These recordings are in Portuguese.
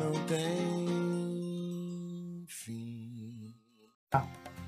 não tem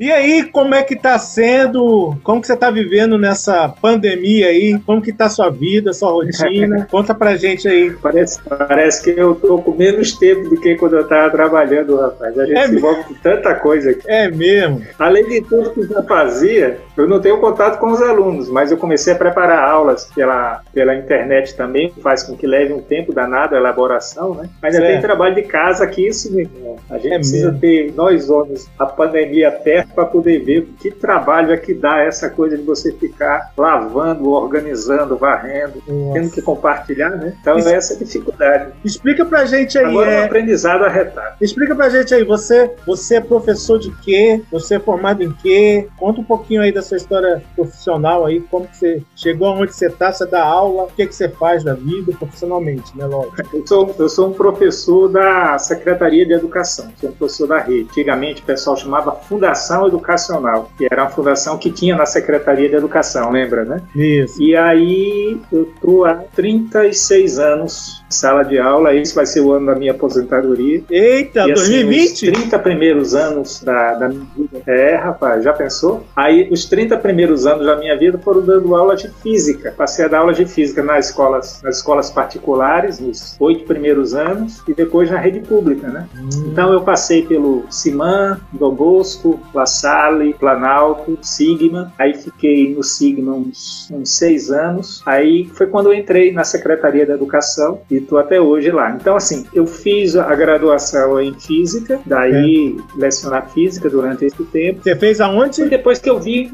E aí, como é que tá sendo? Como que você tá vivendo nessa pandemia aí? Como que tá sua vida, sua rotina? Conta pra gente aí. Parece, parece que eu tô com menos tempo do que quando eu tava trabalhando, rapaz. A gente É se envolve com tanta coisa aqui. É mesmo? Além de tudo que eu já fazia, eu não tenho contato com os alunos, mas eu comecei a preparar aulas pela, pela internet também, faz com que leve um tempo danado a elaboração, né? Mas ainda tem trabalho de casa que isso, meu irmão. A gente É precisa mesmo. ter, nós homens, a pandemia perto para poder ver que trabalho é que dá essa coisa de você ficar lavando, organizando, varrendo, tendo que compartilhar, né? Então Isso- essa é a dificuldade. Explica pra gente aí. Agora é um aprendizado arretado. Explica pra gente aí, você, você é professor de quê? Você é formado em quê? Conta um pouquinho aí da sua história profissional aí, como que você chegou aonde você tá, você dá aula, o que, que você faz da vida profissionalmente, né, lógico? Eu sou, eu sou um professor da Secretaria de Educação, sou um professor da rede. Antigamente o pessoal chamava Fundação Educacional, que era uma fundação que tinha na Secretaria de Educação, lembra, né? Isso. E aí eu estou há 36 anos sala de aula, esse vai ser o ano da minha aposentadoria. Eita, E, assim, 2020? Os 30 primeiros anos da, da minha vida. É, rapaz, já pensou? Aí, os 30 primeiros anos da minha vida foram dando aula de física. Passei a dar aula de física nas escolas, nas escolas particulares, nos oito primeiros anos, e depois na rede pública, né? Então, eu passei pelo Siman, Dom Bosco, La Salle, Planalto, Sigma. Aí, fiquei no Sigma uns, uns seis anos. Aí, foi quando eu entrei na Secretaria da Educação e estou até hoje lá. Então, assim, eu fiz a graduação em Física, daí lecionar Física durante esse tempo. Você fez E aonde? depois que eu vi,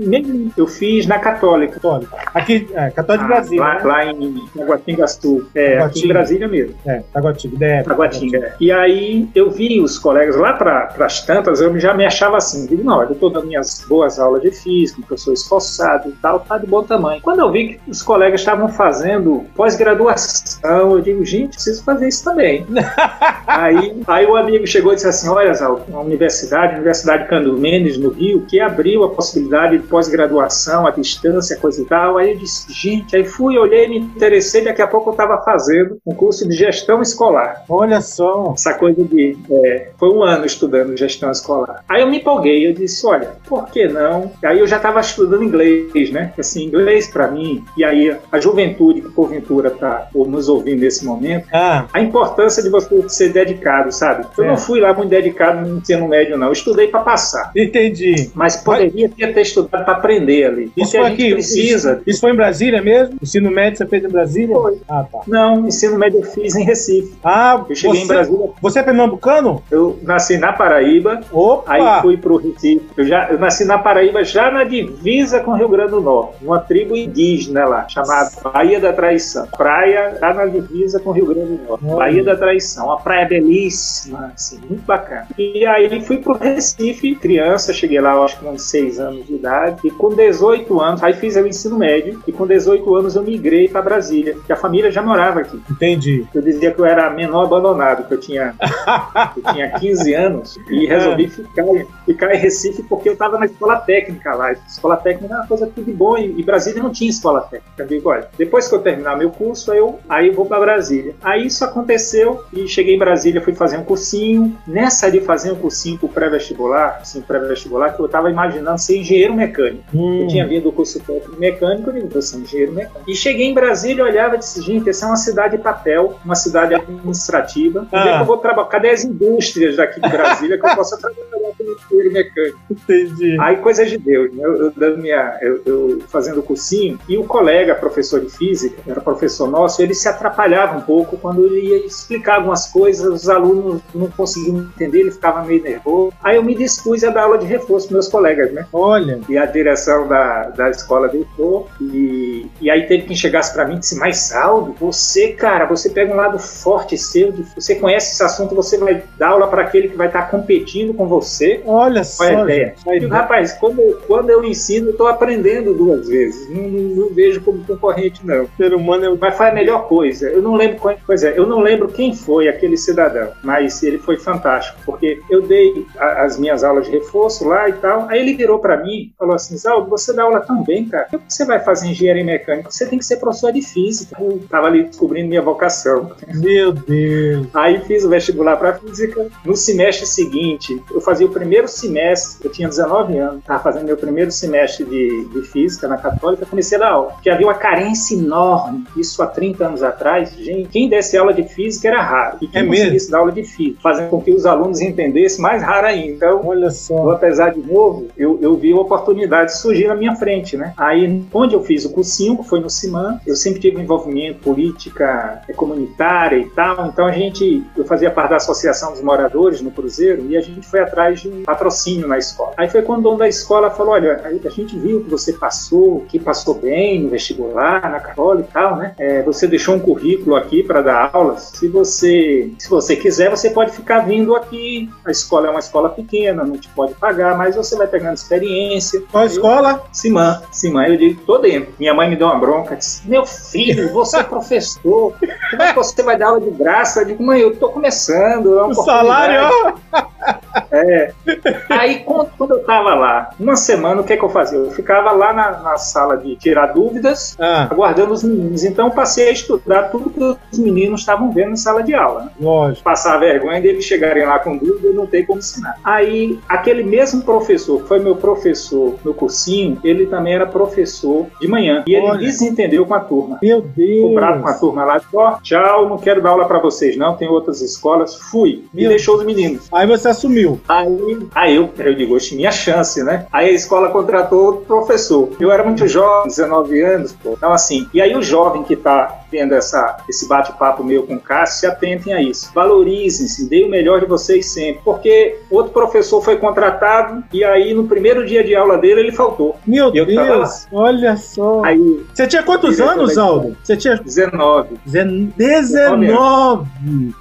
eu fiz na Católica. Católico. Aqui, é, Católico de Ah, Brasília. lá, né? lá em Taguatingaçu. É, aqui em Taguatinga. Brasília mesmo. É, Taguatinga. Taguatinga. é. E aí eu vi os colegas lá para as tantas, eu já me achava assim, digo, não, eu estou dando minhas boas aulas de física, que eu sou esforçado e tal, tá de bom tamanho. Quando eu vi que os colegas estavam fazendo pós-graduação, eu digo, gente, preciso fazer isso também. aí, aí o amigo chegou e disse assim, olha, Zal, uma universidade, a Universidade Cândido Mendes, no Rio, que abriu a possibilidade de pós-graduação à distância, coisa e tal. Aí eu disse, gente, aí fui, olhei, me interessei, daqui a pouco eu estava fazendo um curso de gestão escolar Olha só. essa coisa de. é, foi um ano estudando gestão escolar. Aí eu me empolguei, eu disse: olha, por que não? Aí eu já estava estudando inglês, né? Assim, inglês para mim, e aí a juventude que porventura está nos ouvindo nesse momento, Ah, a importância de você ser dedicado, sabe? Eu É. não fui lá muito dedicado no ensino médio, não. Eu estudei para passar. entendi. Mas poderia ter, ter estudado para aprender ali. Isso foi aqui. precisa. Isso, isso foi em Brasília mesmo? Ensino médio você fez em Brasília? Foi. Ah, tá. Não, ensino médio eu fiz em Recife. Ah, Eu cheguei você, em Brasília, você é pernambucano? eu nasci na Paraíba, Opa! Aí fui pro Recife. Eu, já, eu nasci na Paraíba, já na divisa com o Rio Grande do Norte, uma tribo indígena lá, chamada Baía da Traição. Praia já na divisa com o Rio Grande do Norte. Baía da Traição, uma praia belíssima, assim, muito bacana. E aí fui pro Recife, criança, cheguei lá, acho que com uns 6 anos de idade, e com 18 anos, aí fiz o ensino médio, e com 18 anos eu migrei para Brasília, que a família já morava aqui. Entendi. Eu dizia que eu era menor abandonado, que eu tinha, eu tinha 15 anos e resolvi ficar, ficar em Recife porque eu estava na escola técnica lá. Escola técnica era uma coisa tudo de bom e, e Brasília não tinha escola técnica. Eu digo, olha, depois que eu terminar meu curso, aí eu, aí eu vou para Brasília. Aí isso aconteceu e cheguei em Brasília, fui fazer um cursinho. Nessa de fazer um cursinho para pré-vestibular, cursinho pré-vestibular, que eu estava imaginando ser engenheiro mecânico. Hum, Eu tinha vindo do curso técnico mecânico, eu digo, vou ser engenheiro mecânico. E cheguei em Brasília, olhava e disse, gente, essa é uma cidade de papel, uma cidade administrativa. Onde é Ah. que eu vou trabalhar? Cadê as indústrias daqui de Brasília que eu possa trabalhar engenheiro mecânico? entendi. Aí, coisas de Deus, né? Eu, eu dando minha, eu, eu fazendo o cursinho, e o colega, professor de física, era professor nosso, ele se atrapalhava um pouco quando ele ia explicar algumas coisas, os alunos não conseguiam entender, ele ficava meio nervoso. Aí eu me dispus a dar aula de reforço para meus colegas, né? Olha, E a direção da, da escola deixou. E, e aí teve quem chegasse para mim e disse: Mas Saldo, você, cara, você pega um lado forte seu, de- você conhece esse assunto, você vai dar aula para aquele que vai estar competindo com você Olha só. Ideia. Rapaz, quando, quando eu ensino, estou aprendendo duas vezes. Não, não, não, vejo como concorrente, não. O ser humano é... Mas foi a melhor coisa. Eu não lembro pois é, eu não lembro quem foi aquele cidadão, mas ele foi fantástico, porque eu dei a, as minhas aulas de reforço lá e tal. Aí ele virou para mim e falou assim: Zaldo, você dá aula tão bem, cara. Por que você vai fazer engenharia mecânica? Você tem que ser professor de física. Eu tava ali descobrindo minha vocação. Meu Deus. Aí fiz o vestibular para física. No semestre seguinte, eu fazia o primeiro semestre, eu tinha 19 anos, estava fazendo meu primeiro semestre de, de física na Católica, comecei a dar aula. Que havia uma carência enorme, isso há 30 anos atrás. Gente, quem desse aula de física era raro. E quem é conseguisse dar aula de física, fazendo com que os alunos entendessem, mais raro ainda. Então, olha só. apesar de novo, eu, eu vi a oportunidade surgir na minha frente, né? Aí, onde eu fiz o cursinho, que foi no CIMAN, eu sempre tive um envolvimento política comunitária e tal. Então, a gente, eu fazia parte da Associação dos Moradores no Cruzeiro e a gente foi atrás de um patrocínio na escola. Aí foi quando o dono da escola falou: Olha, a gente viu que você passou, que passou bem no vestibular, na católica e tal, né? É, você deixou um currículo aqui para dar aulas. Se você, se você quiser, você pode ficar vindo aqui. A escola é uma escola pequena, não te pode pagar, mas você vai pegando experiência. Qual escola? Simã. Simã, eu digo, tô dentro. Minha mãe me deu uma bronca, disse: Meu filho, você é professor, como é que você vai dar aula de graça? Eu digo, mãe, eu tô começando. É o salário, É. Aí, quando eu tava lá, uma semana, o que é que eu fazia? Eu ficava lá na, na sala de tirar dúvidas, ah. aguardando os meninos. Então, passei a estudar tudo que os meninos estavam vendo na sala de aula. Né? Lógico. Passar a vergonha deles chegarem lá com dúvida e não ter como ensinar. Aí, aquele mesmo professor, que foi meu professor no cursinho, ele também era professor de manhã. E ele Olha. desentendeu com a turma. Meu Deus. Ficou bravo com a turma lá. Ó, oh, tchau, não quero dar aula para vocês, não. Tem outras escolas. Fui. Meu. E deixou os meninos. Aí você assumiu. Aí, aí eu, eu digo, oxe, minha chance, né? Aí a escola contratou outro professor. Eu era muito jovem, 19 anos, pô. Então, assim, e aí o jovem que tá tendo essa, esse bate-papo meu com o Cássio, se atentem a isso. Valorizem-se, deem o melhor de vocês sempre. Porque outro professor foi contratado e aí no primeiro dia de aula dele ele faltou. Meu Deus, olha só. Aí, Você tinha quantos anos, Aldo? Você tinha 19. 19.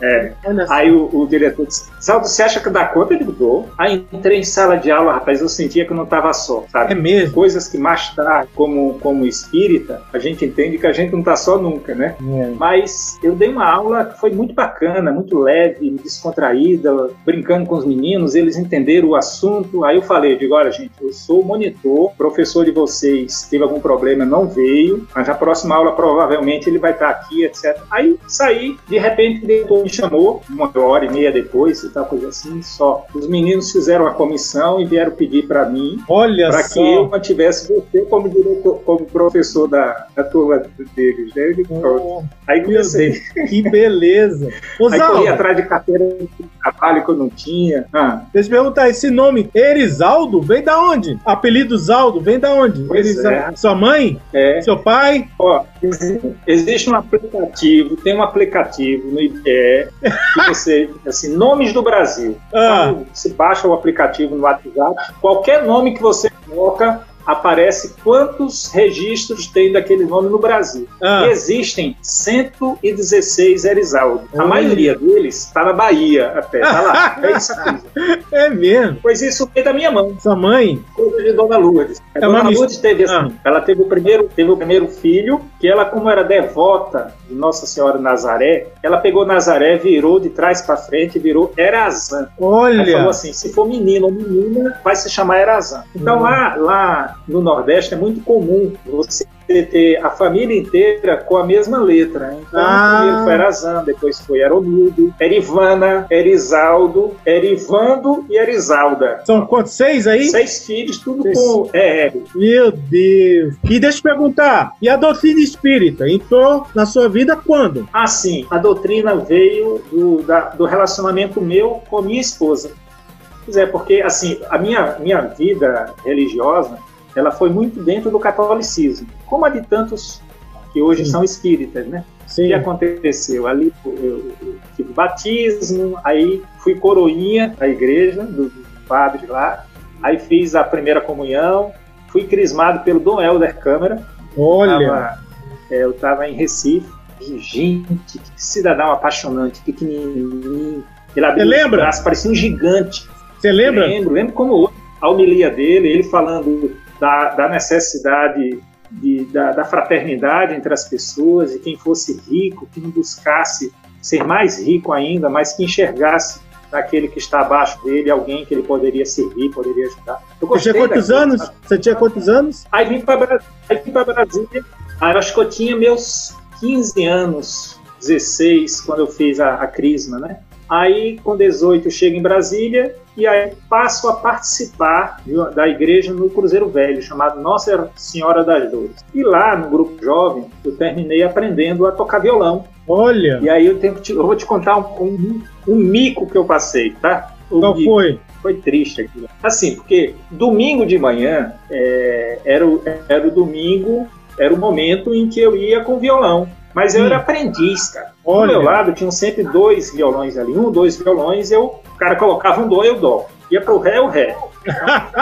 É. Aí o, o, diretor disse: Aldo, você acha que dá conta? Eu digo, dou. Aí entrei em sala de aula, rapaz, eu sentia que eu não estava só, sabe? É mesmo. Coisas que mais tarde, como, como espírita, a gente entende que a gente não está só nunca, né? É. Mas eu dei uma aula que foi muito bacana, muito leve, descontraída, brincando com os meninos, eles entenderam o assunto. Aí eu falei, eu digo, olha gente, eu sou monitor, professor de vocês teve algum problema, não veio, mas na próxima aula provavelmente ele vai estar aqui, etc. Aí saí, de repente o diretor me chamou, uma hora e meia depois, e tal, coisa assim, só. Os meninos fizeram a comissão e vieram pedir para mim, para que eu mantivesse você como diretor, como professor da, da turma deles. Né? Eu digo, oh, Aí comecei. Que beleza. Aí corri atrás de carteira de trabalho que eu não tinha. Ah. Deixa eu perguntar, esse nome, Erisaldo, vem da onde? Apelido Zaldo, vem da onde? É. Sua mãe? É. Seu pai? Ó, existe um aplicativo, tem um aplicativo no IBE que você, assim, nomes do Brasil. Ah. Então, você baixa o aplicativo no WhatsApp, qualquer nome que você coloca, aparece quantos registros tem daquele nome no Brasil. Ah. Existem 116 Erisaldo. A maioria deles está na Bahia até, tá lá. É isso aqui. É mesmo? Pois isso veio da minha mãe. Sua mãe? Coisa de Dona Lourdes. A é Dona Lourdes teve assim, ah. ela teve o primeiro, teve o primeiro filho, que ela como era devota de Nossa Senhora Nazaré, ela pegou Nazaré, virou de trás para frente, virou Erazan. Olha. Ela falou assim, se for menino ou menina, vai se chamar Erazan. Então hum. lá, lá no Nordeste é muito comum você ter a família inteira com a mesma letra. Então, ah. primeiro foi Erazan, depois foi Aronildo, Erivana, Erisaldo, Erivando e Erisalda. São quantos? Seis aí? Seis filhos, tudo Seis. com é, Meu Deus. E deixa eu perguntar, e a doutrina espírita entrou na sua vida quando? Ah, sim. A doutrina veio do, da, do relacionamento meu com minha esposa. Pois é, porque assim, a minha, minha vida religiosa ela foi muito dentro do catolicismo, como a de tantos que hoje Sim. são espíritas, né? Sim. O que aconteceu? Ali eu, eu tive batismo, aí fui coroinha da igreja, do, do padre lá, aí fiz a primeira comunhão, fui crismado pelo Dom Helder Câmara. Olha! Tava, é, eu estava em Recife, e, gente, que cidadão apaixonante, pequenininho. Ele abriu lembra? Braço, parecia um gigante. Você lembra? Lembro, lembro como a homilia dele, ele falando da, da necessidade de, da, da, fraternidade entre as pessoas e quem fosse rico, que não buscasse ser mais rico ainda, mas que enxergasse naquele que está abaixo dele alguém que ele poderia servir, poderia ajudar. Você tinha quantos anos? Sabe? Você tinha quantos anos? Aí vim para Brasília, aí acho que eu tinha meus 15 anos, 16, quando eu fiz a, a Crisma, né? Aí, com 18, eu chego em Brasília e aí passo a participar da igreja no Cruzeiro Velho, chamado Nossa Senhora das Dores. E lá, no grupo jovem, eu terminei aprendendo a tocar violão. Olha! E aí eu, tenho te, eu vou te contar um, um, um, mico que eu passei, tá? O Qual mico. foi? Foi triste aquilo. Assim, porque domingo de manhã é, era, o, era o domingo, era o momento em que eu ia com violão. Mas eu era aprendiz, cara. Olha. Do meu lado tinham sempre dois violões ali. Um, dois violões, eu, o cara colocava um dó e eu dó. Ia pro ré, o ré.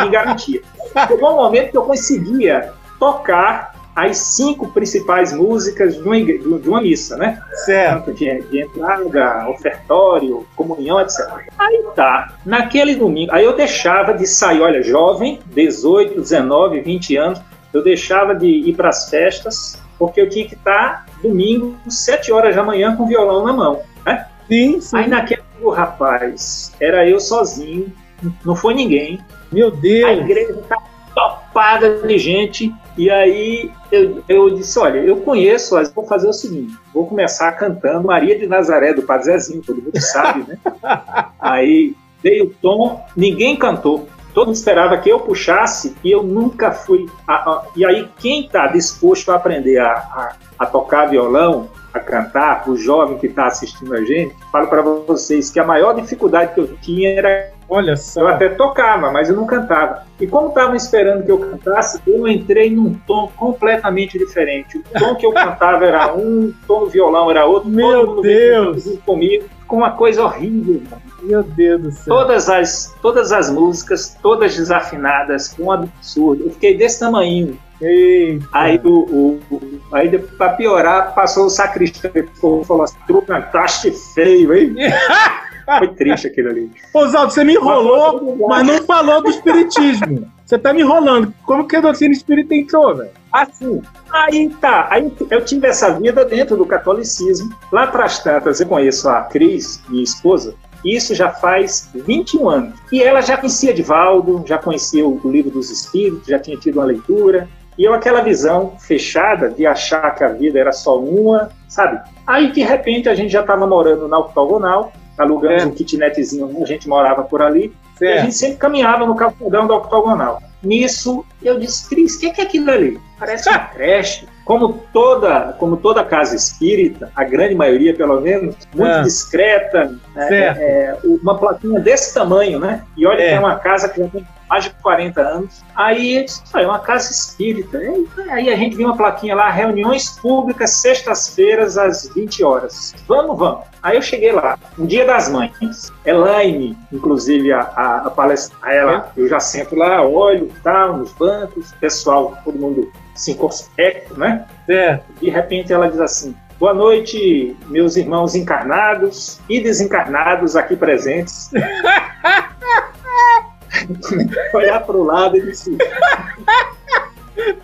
Me garantia. Chegou um momento que eu conseguia tocar as cinco principais músicas de uma, de uma missa, né? Certo. De, de, entrada, ofertório, comunhão, etc. Aí tá, naquele domingo, aí eu deixava de sair, olha, jovem, 18, 19, 20 anos, eu deixava de ir para as festas, porque eu tinha que estar domingo, 7 horas da manhã, com o violão na mão. Né? Sim, sim. Aí naquele rapaz, era eu sozinho, não foi ninguém. Meu Deus! A igreja tá topada de gente. E aí eu, eu disse: Olha, eu conheço, vou fazer o seguinte: vou começar cantando Maria de Nazaré, do Padre Zezinho, todo mundo sabe, né? aí dei o tom, ninguém cantou todo mundo esperava que eu puxasse e eu nunca fui. A, a, e aí, quem está disposto a aprender a, a, a, tocar violão, a cantar, o jovem que está assistindo a gente, falo para vocês que a maior dificuldade que eu tinha era. Olha só. Eu até tocava, mas eu não cantava. E como estavam esperando que eu cantasse, eu entrei num tom completamente diferente. O tom que eu cantava era um, o tom do violão era outro. Meu Deus! Comigo, com uma coisa horrível. Meu Deus do céu. Todas as, todas as músicas, todas desafinadas, com um absurdo. Eu fiquei desse tamanho. Eita. Aí, o, o, o aí para piorar, passou o sacristão e falou assim: tu cantaste feio, hein? Foi triste aquilo ali. Oswaldo, você me enrolou, mas não falou do espiritismo. Você tá me enrolando. Como que a doutrina espírita entrou, velho? Assim, aí tá. Aí eu tive essa vida dentro do catolicismo. Lá para as tantas, eu conheço a Cris, minha esposa, isso já faz 21 anos. E ela já conhecia Divaldo, já conhecia o livro dos Espíritos, já tinha tido uma leitura. E eu, aquela visão fechada de achar que a vida era só uma, sabe? Aí, de repente, a gente já estava morando na octogonal, alugamos é. um kitnetzinho, a gente morava por ali, e a gente sempre caminhava no calçadão da octogonal. Nisso, eu disse, Cris, o que, que é aquilo ali? Parece uma creche como toda, como toda casa espírita, a grande maioria, pelo menos, muito é. discreta, é, é, uma plaquinha desse tamanho, né? E olha é. que é uma casa que já tem mais de 40 anos. Aí é uma casa espírita. Aí a gente viu uma plaquinha lá, reuniões públicas, sextas-feiras, às 20 horas. Vamos, vamos. Aí eu cheguei lá, um dia das mães. Elaine, inclusive, a, a, a palestra, ela, eu já sento lá, olho, tal, nos bancos, pessoal, todo mundo circunspecto, né? É. De repente ela diz assim: Boa noite, meus irmãos encarnados e desencarnados aqui presentes. Olhar para o lado e disse.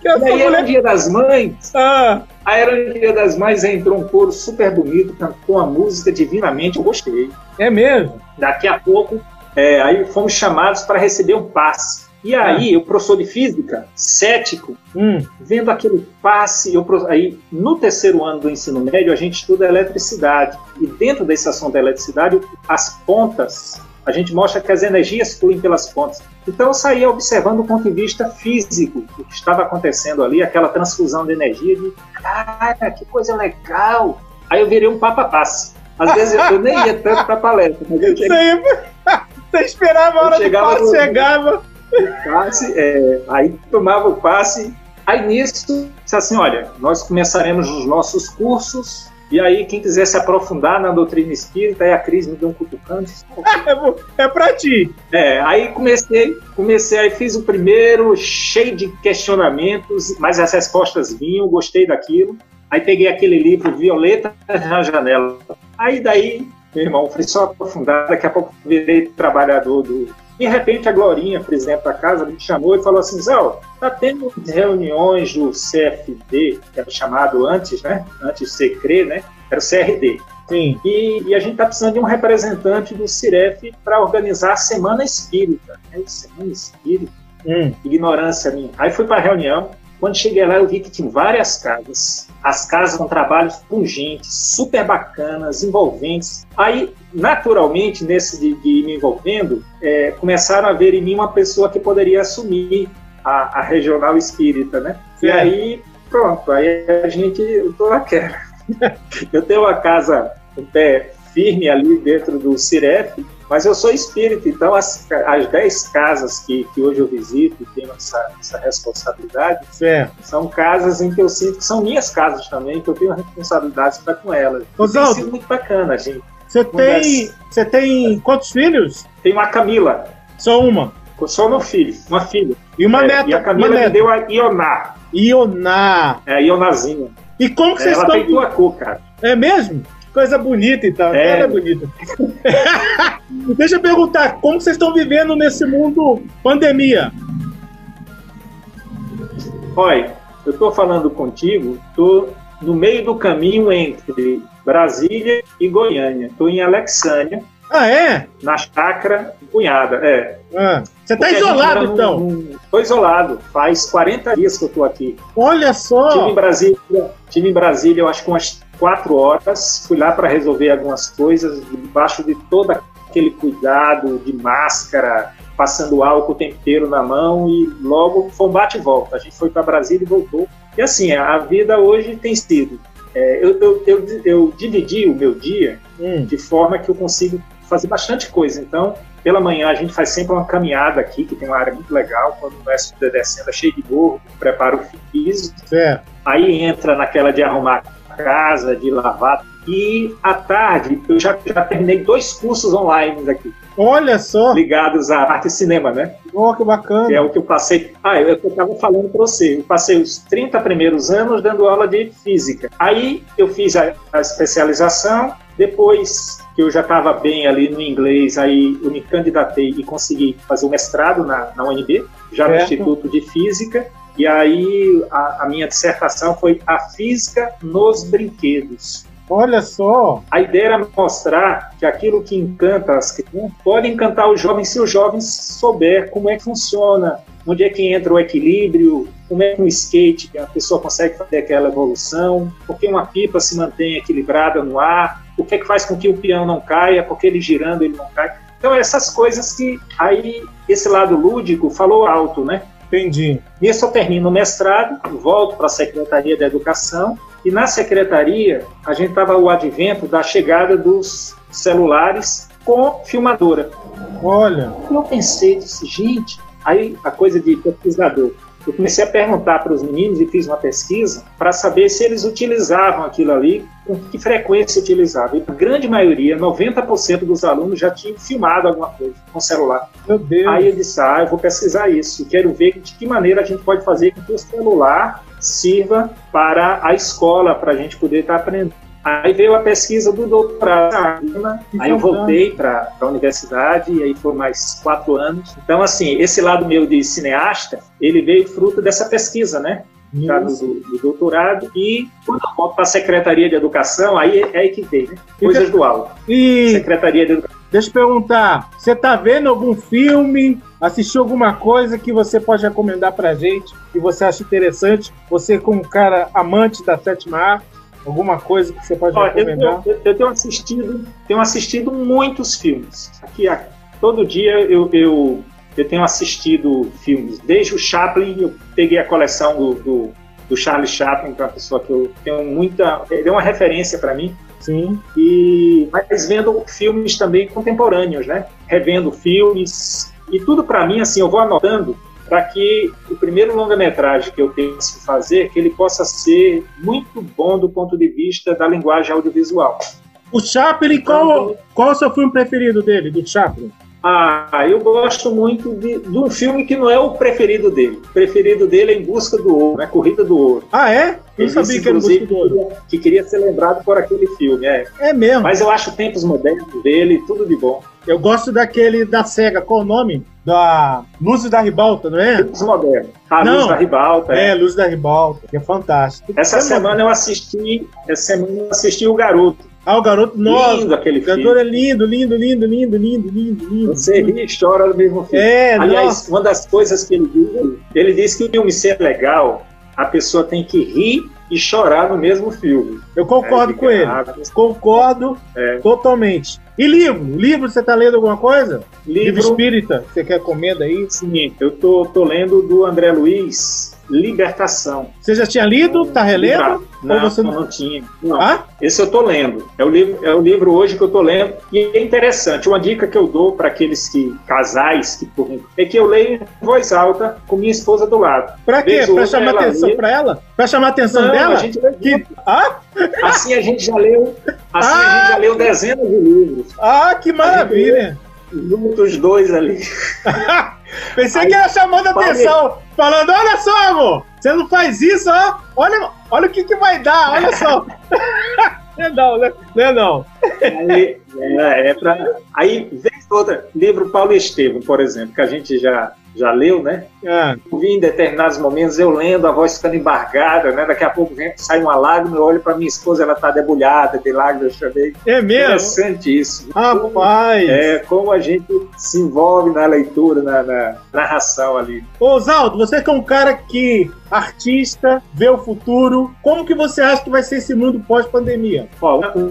e aí era o dia das mães. Ah. Aí era o dia das mães, entrou um coro super bonito, cantou uma música divinamente, eu gostei. É mesmo? Daqui a pouco, é, aí fomos chamados para receber um passe. E aí, ah. o professor de física, cético, hum. vendo aquele passe, eu, aí no terceiro ano do ensino médio a gente estuda eletricidade. E dentro da estação da eletricidade, as pontas, a gente mostra que as energias fluem pelas pontas. Então eu saía observando do ponto de vista físico o que estava acontecendo ali, aquela transfusão de energia de cara, que coisa legal. Aí eu virei um papa-passe. Às vezes eu, nem ia tanto para palestra, mas eu cheguei... Você esperava a hora do passe, chegava passe, é, aí tomava o passe. Aí nisso, disse assim: olha, nós começaremos os nossos cursos. E aí, quem quiser se aprofundar na doutrina espírita, aí a Cris me deu um cutucante. é, é pra ti. É, aí comecei, comecei, aí fiz o primeiro, cheio de questionamentos, mas as respostas vinham, gostei daquilo. Aí peguei aquele livro Violeta na Janela. Aí daí, meu irmão, fui só aprofundar, daqui a pouco virei trabalhador do, De repente, a Glorinha, presidente da casa, me chamou e falou assim: Zé, tá tendo reuniões do CFD, que era chamado antes, né? Antes de ser CRE, né? Era o CRD. Sim. E, e, a gente está precisando de um representante do CIREF para organizar a Semana Espírita. Né? Semana Espírita. Hum. Ignorância minha. Aí fui para a reunião. Quando cheguei lá, eu vi que tinha várias casas. As casas com trabalhos pungentes, super bacanas, envolventes. Aí, naturalmente, nesse de, de me envolvendo, é, começaram a ver em mim uma pessoa que poderia assumir a, a regional espírita, né? E aí, pronto, aí a gente, eu tô naquela. eu tenho uma casa um pé firme ali dentro do Ciref, mas eu sou espírita, então as, as dez casas que, que hoje eu visito e tenho essa, essa responsabilidade certo. são casas em que eu sinto que são minhas casas também, que eu tenho responsabilidade para com elas. Oswaldo, tem sido muito bacana, gente. Você tem, você tem quantos filhos? Tenho uma Camila. Só uma? Só meu filho, uma filha. E uma é, neta? E a Camila me deu a Ioná. Ioná. É, Ionazinha. E como que vocês ela estão... Ela tem tua cor, cara. É mesmo? Coisa bonita então. É. Ela é bonita. Deixa eu perguntar, como vocês estão vivendo nesse mundo pandemia? Olha, eu estou falando contigo, estou no meio do caminho entre Brasília e Goiânia. Estou em Alexânia. Ah, é? Na chácara cunhada, é. Ah, você está isolado, então? Estou isolado. Faz 40 dias que eu estou aqui. Olha só! Tive em Brasília, tive em Brasília eu acho que umas quatro horas. Fui lá para resolver algumas coisas, debaixo de todo aquele cuidado de máscara, passando álcool o tempo inteiro na mão e logo foi um bate e volta. A gente foi para Brasília e voltou. E assim, a vida hoje tem sido. É, eu, eu, eu, eu, dividi o meu dia hum. de forma que eu consigo fazer bastante coisa. Então, pela manhã a gente faz sempre uma caminhada aqui, que tem uma área muito legal, quando o mestre descendo é cheio de gorro, prepara o físico. Certo. Aí entra naquela de arrumar casa, de lavar. E à tarde eu já, já terminei dois cursos online aqui. Olha só! Ligados à arte e cinema, né? Oh, que bacana! Que é o que eu passei. Ah, eu estava falando para você. Eu passei os 30 primeiros anos dando aula de física. Aí eu fiz a, a especialização, depois que eu já estava bem ali no inglês, aí eu me candidatei e consegui fazer o mestrado na, na UNB, já certo. no Instituto de Física, e aí a, a, minha dissertação foi a física nos brinquedos. Olha só! A ideia era mostrar que aquilo que encanta as crianças pode encantar os jovens se os jovens souber como é que funciona, onde é que entra o equilíbrio, como é que um skate a pessoa consegue fazer aquela evolução, por que uma pipa se mantém equilibrada no ar, o que é que faz com que o peão não caia, porque ele girando ele não cai. Então essas coisas que aí esse lado lúdico falou alto, né? Entendi. Nisso eu termino o mestrado, volto para a Secretaria da Educação e na secretaria a gente estava o advento da chegada dos celulares com filmadora. Olha. Eu pensei, disse, gente, aí a coisa de pesquisador eu comecei a perguntar para os meninos e fiz uma pesquisa para saber se eles utilizavam aquilo ali, com que frequência utilizavam. E a grande maioria, 90% dos alunos já tinham filmado alguma coisa com celular. Meu Deus! Aí eu disse, ah, eu vou pesquisar isso, quero ver de que maneira a gente pode fazer com que o celular sirva para a escola, para a gente poder estar aprendendo. Aí veio a pesquisa do doutorado, aí eu voltei para a universidade, e aí foram mais quatro anos. Então, assim, esse lado meu de cineasta, ele veio fruto dessa pesquisa, né? Já do, do, doutorado, e quando eu volto para a Secretaria de Educação, aí é aí que vem, né? Coisas do aula. E... Secretaria de Educação. Deixa eu perguntar, você está vendo algum filme, assistiu alguma coisa que você pode recomendar para gente, que você acha interessante? Você como um cara amante da sétima arte, Alguma coisa que você pode Olha, recomendar? Eu, eu, eu, tenho assistido, tenho assistido muitos filmes. Aqui, todo dia eu, eu, eu tenho assistido filmes. Desde o Chaplin, eu peguei a coleção do, do, do Charlie Chaplin, que é uma pessoa que eu tenho muita. Ele é uma referência para mim. Sim. E, mas vendo filmes também contemporâneos, né? Revendo filmes. E tudo para mim, assim, eu vou anotando para que o primeiro longa-metragem que eu penso fazer, que ele possa ser muito bom do ponto de vista da linguagem audiovisual. O Chaplin, qual, então, qual é o seu filme preferido dele, do Chaplin? Ah, eu gosto muito de, de, um filme que não é o preferido dele. O preferido dele é Em Busca do Ouro, é Corrida do Ouro. Ah, é? Eu sabia que era Busca do Ouro. Que queria ser lembrado por aquele filme, é. É mesmo. Mas eu acho tempos modernos dele, tudo de bom. Eu gosto daquele da SEGA, qual o nome? Da Luzes da Ribalta, não é? Luz moderno. A Não. Luz da Ribalta. É, Luz da Ribalta, que é fantástico. Essa É semana eu assisti, essa semana eu assisti o Garoto. Ah, o garoto, nossa, Lindo aquele o cantor filme. é lindo, lindo, lindo, lindo, lindo, lindo, lindo. Você ri e chora no mesmo filme. É, Aliás, nossa. uma das coisas que ele diz, ele diz que o filme ser legal, a pessoa tem que rir e chorar no mesmo filme. Eu concordo É, com ele. Concordo É. totalmente. E livro? Livro, você tá lendo alguma coisa? Livro, Livro, espírita? Você quer comenda aí? sim, eu tô, tô lendo do André Luiz, Libertação. Você já tinha lido? Tá relendo? Não, Ou você não, não- tinha. Não. Ah? Esse eu tô lendo. É o livro, é o livro hoje que eu tô lendo. E é interessante. Uma dica que eu dou para aqueles que casais que por mim, é que eu leio em voz alta com minha esposa do lado. Pra quê? Outra chamar atenção pra ela? Pra chamar a atenção Não, dela? a gente lê Que... Ah? Assim a gente já leu. Assim a Ah! gente já leu dezenas de livros. ah, que maravilha! Juntos dois ali. Pensei Aí- que era chamando a atenção, falando: olha só, amor, você não faz isso, ó. Olha, olha o que, que vai dar, olha só. Não é não, né? Não é não. Aí, é, é pra... Aí, ou outra, livro Paulo Estevam, por exemplo, que a gente já, já leu, né? Ah, Eu vi em determinados momentos eu lendo, a voz ficando embargada, né? Daqui a pouco vem, sai uma lágrima, eu olho para minha esposa, ela tá debulhada de lágrimas também. é mesmo? Interessante isso. Rapaz! É, como a gente se envolve na leitura, na, na narração ali. Ô, Oswaldo, você que é um cara que artista, vê o futuro, como que você acha que vai ser esse mundo pós-pandemia?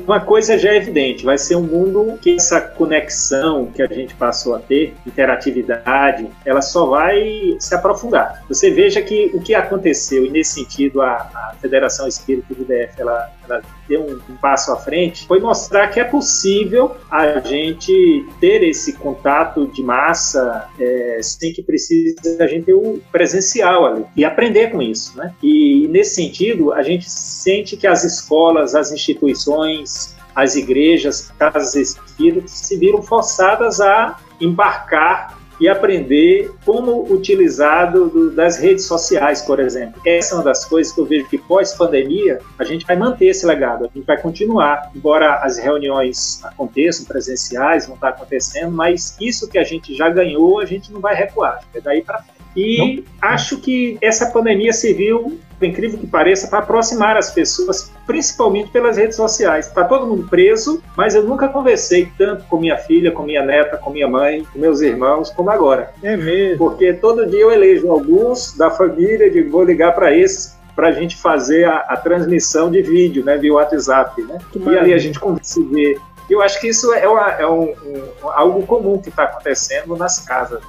Uma coisa já é evidente, vai ser um mundo que essa conexão que a gente passou a ter, interatividade, ela só vai se aprofundar. Você veja que o que aconteceu, e nesse sentido a, a Federação Espírita do DF, ela, ela deu um, um passo à frente, foi mostrar que é possível a gente ter esse contato de massa é, sem que precise a gente ter o presencial ali e aprender com isso, né? E nesse sentido, a gente sente que as escolas, as instituições, as igrejas, casas espíritas se viram forçadas a embarcar e aprender como utilizar do- do- das redes sociais, por exemplo. Essa é uma das coisas que eu vejo que pós-pandemia a gente vai manter esse legado, a gente vai continuar, embora as reuniões aconteçam presenciais, vão estar acontecendo, mas isso que a gente já ganhou, a gente não vai recuar, é daí para frente. E acho que essa pandemia serviu, por incrível que pareça, para aproximar as pessoas, principalmente pelas redes sociais. Está todo mundo preso, mas eu nunca conversei tanto com minha filha, com minha neta, com minha mãe, com meus irmãos, como agora. É mesmo. Porque todo dia eu elejo alguns da família, digo, vou ligar para esses para a gente fazer a, a transmissão de vídeo, né, via WhatsApp, né? Que E ali a gente e vê. Eu acho que isso é, uma- é um- um- algo comum que está acontecendo nas casas.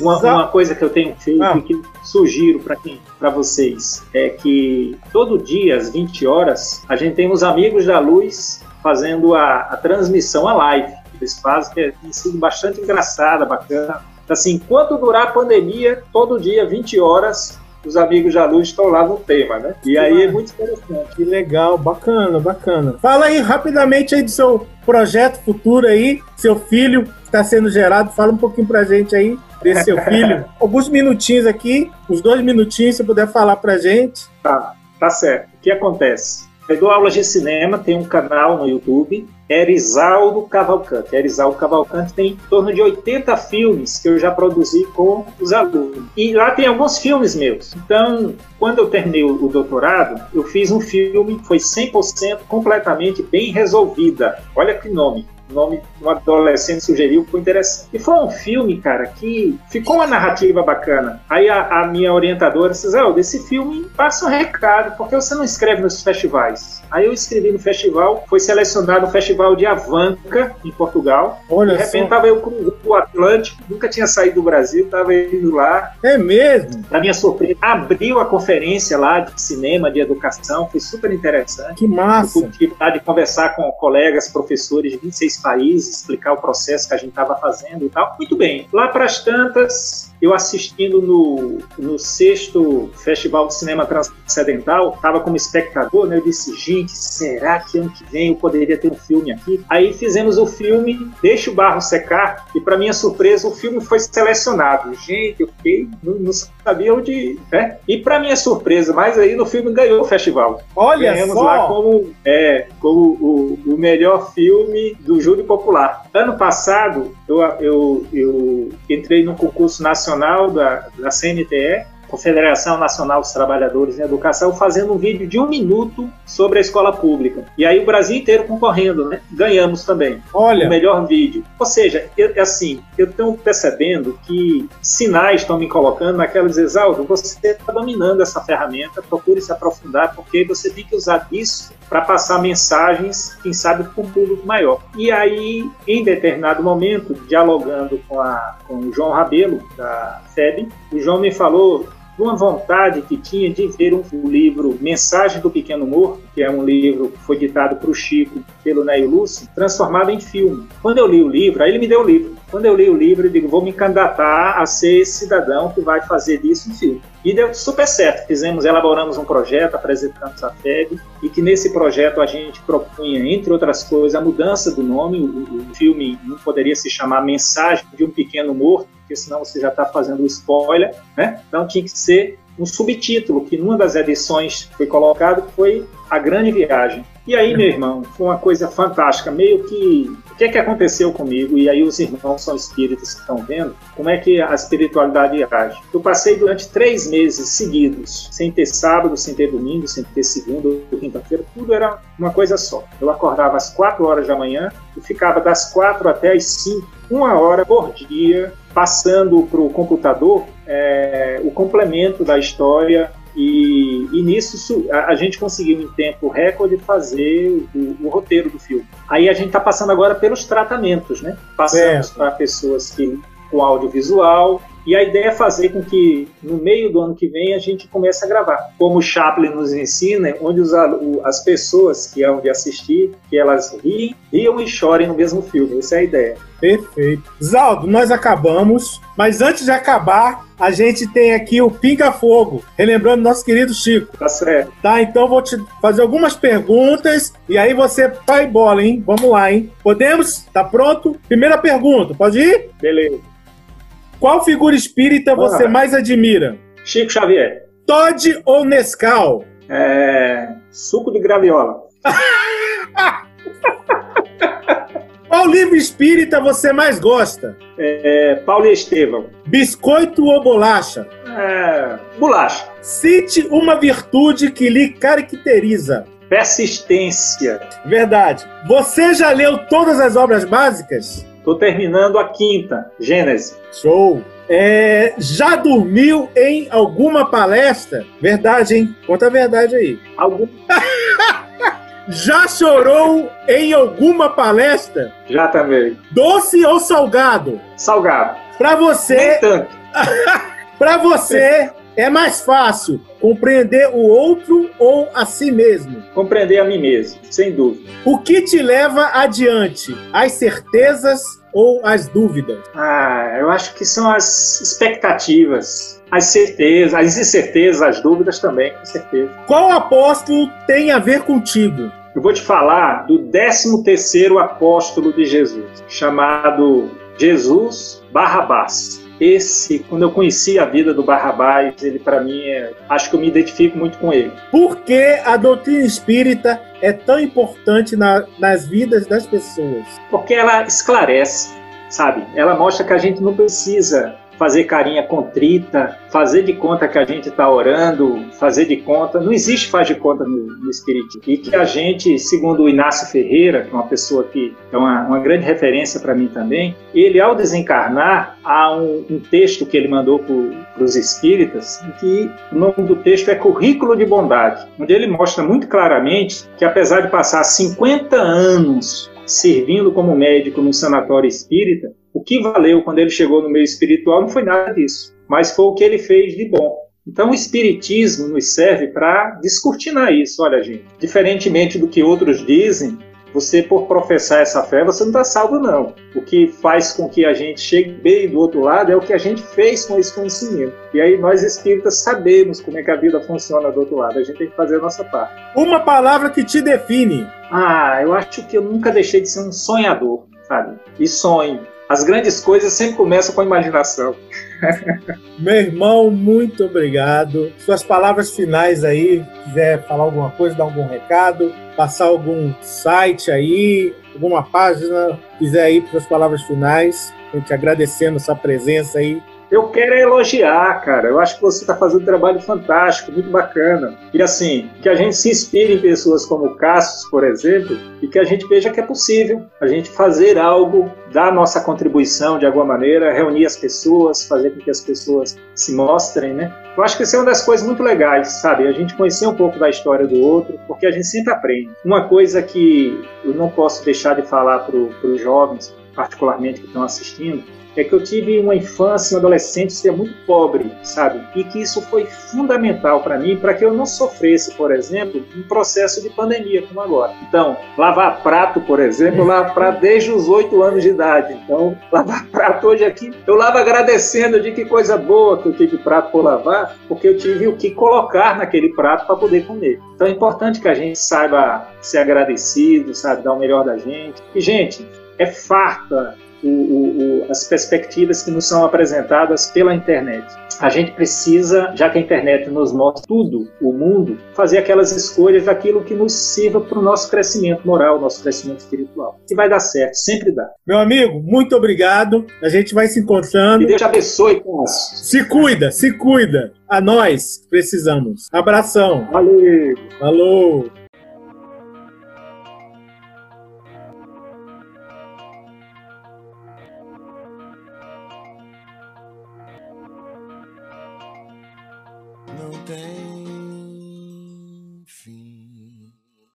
Uma, Exa- uma coisa que eu tenho feito Ah. e que sugiro para quem, para vocês, é que todo dia às 20 horas a gente tem os amigos da luz fazendo a, a transmissão, a live. que Eles fazem que tem sido bastante engraçada, bacana. Assim, enquanto durar a pandemia, todo dia 20 horas os amigos da luz estão lá no tema, né? E aí é muito interessante. Que legal, bacana, bacana. Fala aí rapidamente aí do seu projeto futuro aí, seu filho que está sendo gerado. Fala um pouquinho pra gente aí desse seu filho. Alguns minutinhos aqui, uns dois minutinhos, se puder falar pra gente. Tá, tá certo. O que acontece? Eu dou aulas de cinema, tem um canal no YouTube, Erisaldo Cavalcante. Erisaldo Cavalcante tem em torno de 80 filmes que eu já produzi com os alunos. E lá tem alguns filmes meus. Então, quando eu terminei o o doutorado, eu fiz um filme que foi 100% completamente bem resolvida. Olha que nome. O nome que um adolescente sugeriu foi interessante. E foi um filme, cara, que ficou uma narrativa bacana. Aí a, a minha orientadora disse: Zé, desse filme passa um recado, porque você não escreve nos festivais? Aí eu escrevi no festival, foi selecionado no Festival de Avanca, em Portugal. De Olha repente só. tava eu cruzando o Atlântico, nunca tinha saído do Brasil, tava indo lá. É mesmo? Para minha surpresa, abriu a conferência lá de cinema, de educação, foi super interessante. Que Eu massa. pude tive de conversar com colegas, professores de 26 países, explicar o processo que a gente estava fazendo e tal. Muito bem. Lá para as tantas, eu assistindo no, no sexto Festival de Cinema Transcendental, estava como espectador, né? Eu disse, gente, será que ano que vem eu poderia ter um filme aqui? Aí fizemos o filme Deixa o Barro Secar, e para minha surpresa, o filme foi selecionado. Gente, eu fiquei, não, não sabia onde. Né? E para minha surpresa, mas aí no filme ganhou o festival. Olha Ganhamos só! lá como, é, como o, o melhor filme do júri popular. Ano passado, eu, eu, eu entrei no concurso nacional da, da CNTE Confederação Nacional dos Trabalhadores em Educação, fazendo um vídeo de um minuto sobre a escola pública. E aí o Brasil inteiro concorrendo, né? Ganhamos também. Olha. O melhor vídeo. Ou seja, eu, assim, eu estou percebendo que sinais estão me colocando naquela dizer, você está dominando essa ferramenta, procure se aprofundar, porque você tem que usar isso para passar mensagens, quem sabe, para um público maior. E aí, em determinado momento, dialogando com, a, com o João Rabelo, da FEB, o João me falou de uma vontade que tinha de ver um, livro Mensagem do Pequeno Morto, que é um livro que foi ditado para o Chico pelo Neil Lúcio, transformado em filme. Quando eu li o livro, aí ele me deu o livro. Quando eu li o livro, eu digo, vou me candidatar a ser esse cidadão que vai fazer disso um filme. E deu super certo. Fizemos, elaboramos um projeto, apresentamos a FEB, e que nesse projeto a gente propunha, entre outras coisas, a mudança do nome. O, o filme não poderia se chamar Mensagem de um Pequeno Morto, porque senão você já está fazendo spoiler, né? Então tinha que ser um subtítulo, que numa das edições foi colocado, foi A Grande Viagem. E aí, meu irmão, foi uma coisa fantástica, meio que o que é que aconteceu comigo? E aí os irmãos são espíritas que estão vendo como é que a espiritualidade age. Eu passei durante três meses seguidos, sem ter sábado, sem ter domingo, sem ter segunda ou quinta-feira, tudo era uma coisa só. Eu acordava às quatro horas da manhã e ficava das quatro até as cinco, uma hora por dia, passando para o computador é, o complemento da história e, e, nisso a, gente conseguiu em tempo recorde fazer o, o, roteiro do filme. Aí a gente está passando agora pelos tratamentos, né? Passamos para pessoas que com audiovisual, e a ideia é fazer com que no meio do ano que vem a gente comece a gravar. Como o Chaplin nos ensina, onde os, as pessoas que hão de assistir, que elas riem, riam e chorem no mesmo filme. Essa é a ideia. Perfeito. Zaldo, nós acabamos, mas antes de acabar, a gente tem aqui o Pinga Fogo, relembrando nosso querido Chico. Tá certo. Tá, então vou te fazer algumas perguntas e aí você vai bola, hein? Vamos lá, hein? Podemos? Tá pronto? Primeira pergunta, pode ir? Beleza. Qual figura espírita você ah, mais admira? Chico Xavier. Todd ou Nescau? É... Suco de graviola. Qual livro espírita você mais gosta? É, Paulo e Estevão. Biscoito ou bolacha? É, bolacha. Cite uma virtude que lhe caracteriza. Persistência. Verdade. Você já leu todas as obras básicas? Estou terminando a quinta, Gênesis. Show! É, já dormiu em alguma palestra? Verdade, hein? Conta a verdade aí. Algum... já chorou em alguma palestra? Já também. Doce ou salgado? Salgado. Para você. Nem tanto. Para você, é mais fácil compreender o outro ou a si mesmo? Compreender a mim mesmo, sem dúvida. O que te leva adiante? As certezas ou as dúvidas? Ah, eu acho que são as expectativas, as certezas, as incertezas, as dúvidas também, com certeza. Qual apóstolo tem a ver contigo? Eu vou te falar do 13 terceiro apóstolo de Jesus, chamado Jesus Barrabás esse, quando eu conheci a vida do Barrabás, ele para mim, é, acho que eu me identifico muito com ele. Por que a doutrina espírita é tão importante na, nas vidas das pessoas? Porque ela esclarece, sabe? Ela mostra que a gente não precisa fazer carinha contrita, fazer de conta que a gente está orando, fazer de conta. Não existe faz de conta no, no Espiritismo. E que a gente, segundo o Inácio Ferreira, que é uma pessoa que é uma, uma grande referência para mim também, ele, ao desencarnar, há um, um texto que ele mandou para os espíritas, que o nome do texto é Currículo de Bondade, onde ele mostra muito claramente que, apesar de passar 50 anos servindo como médico no sanatório espírita, o que valeu quando ele chegou no meio espiritual não foi nada disso, mas foi o que ele fez de bom. Então, o Espiritismo nos serve para descortinar isso. Olha, gente, diferentemente do que outros dizem, você, por professar essa fé, você não está salvo, não. O que faz com que a gente chegue bem do outro lado é o que a gente fez com esse conhecimento. E aí nós espíritas sabemos como é que a vida funciona do outro lado. A gente tem que fazer a nossa parte. Uma palavra que te define. Ah, eu acho que eu nunca deixei de ser um sonhador, sabe? E sonho. As grandes coisas sempre começam com a imaginação. Meu irmão, muito obrigado. Suas palavras finais aí, quiser falar alguma coisa, dar algum recado, passar algum site aí, alguma página, quiser ir para as palavras finais, a gente agradecendo sua presença aí eu quero elogiar, cara. Eu acho que você está fazendo um trabalho fantástico, muito bacana. E assim, que a gente se inspire em pessoas como Cassius, por exemplo, e que a gente veja que é possível a gente fazer algo, dar nossa contribuição de alguma maneira, reunir as pessoas, fazer com que as pessoas se mostrem, né? Eu acho que isso é uma das coisas muito legais, sabe? A gente conhecer um pouco da história do outro, porque a gente sempre aprende. Uma coisa que eu não posso deixar de falar para os jovens, particularmente que estão assistindo, é que eu tive uma infância, uma adolescência muito pobre, sabe? E que isso foi fundamental para mim, para que eu não sofresse, por exemplo, um processo de pandemia como agora. Então, lavar prato, por exemplo, eu prato desde os oito anos de idade. Então, lavar prato hoje aqui, eu lavo agradecendo de que coisa boa que eu tive prato por lavar, porque eu tive o que colocar naquele prato para poder comer. Então, é importante que a gente saiba ser agradecido, sabe, dar o melhor da gente. E, gente, é farta o, o, as perspectivas que nos são apresentadas pela internet. A gente precisa, já que a internet nos mostra tudo, o mundo, fazer aquelas escolhas daquilo que nos sirva para o nosso crescimento moral, nosso crescimento espiritual. E vai dar certo, sempre dá. Meu amigo, muito obrigado. A gente vai se encontrando. E Deus te abençoe, Cássio. Se cuida, se cuida. A nós precisamos. Abração. Valeu. Falou.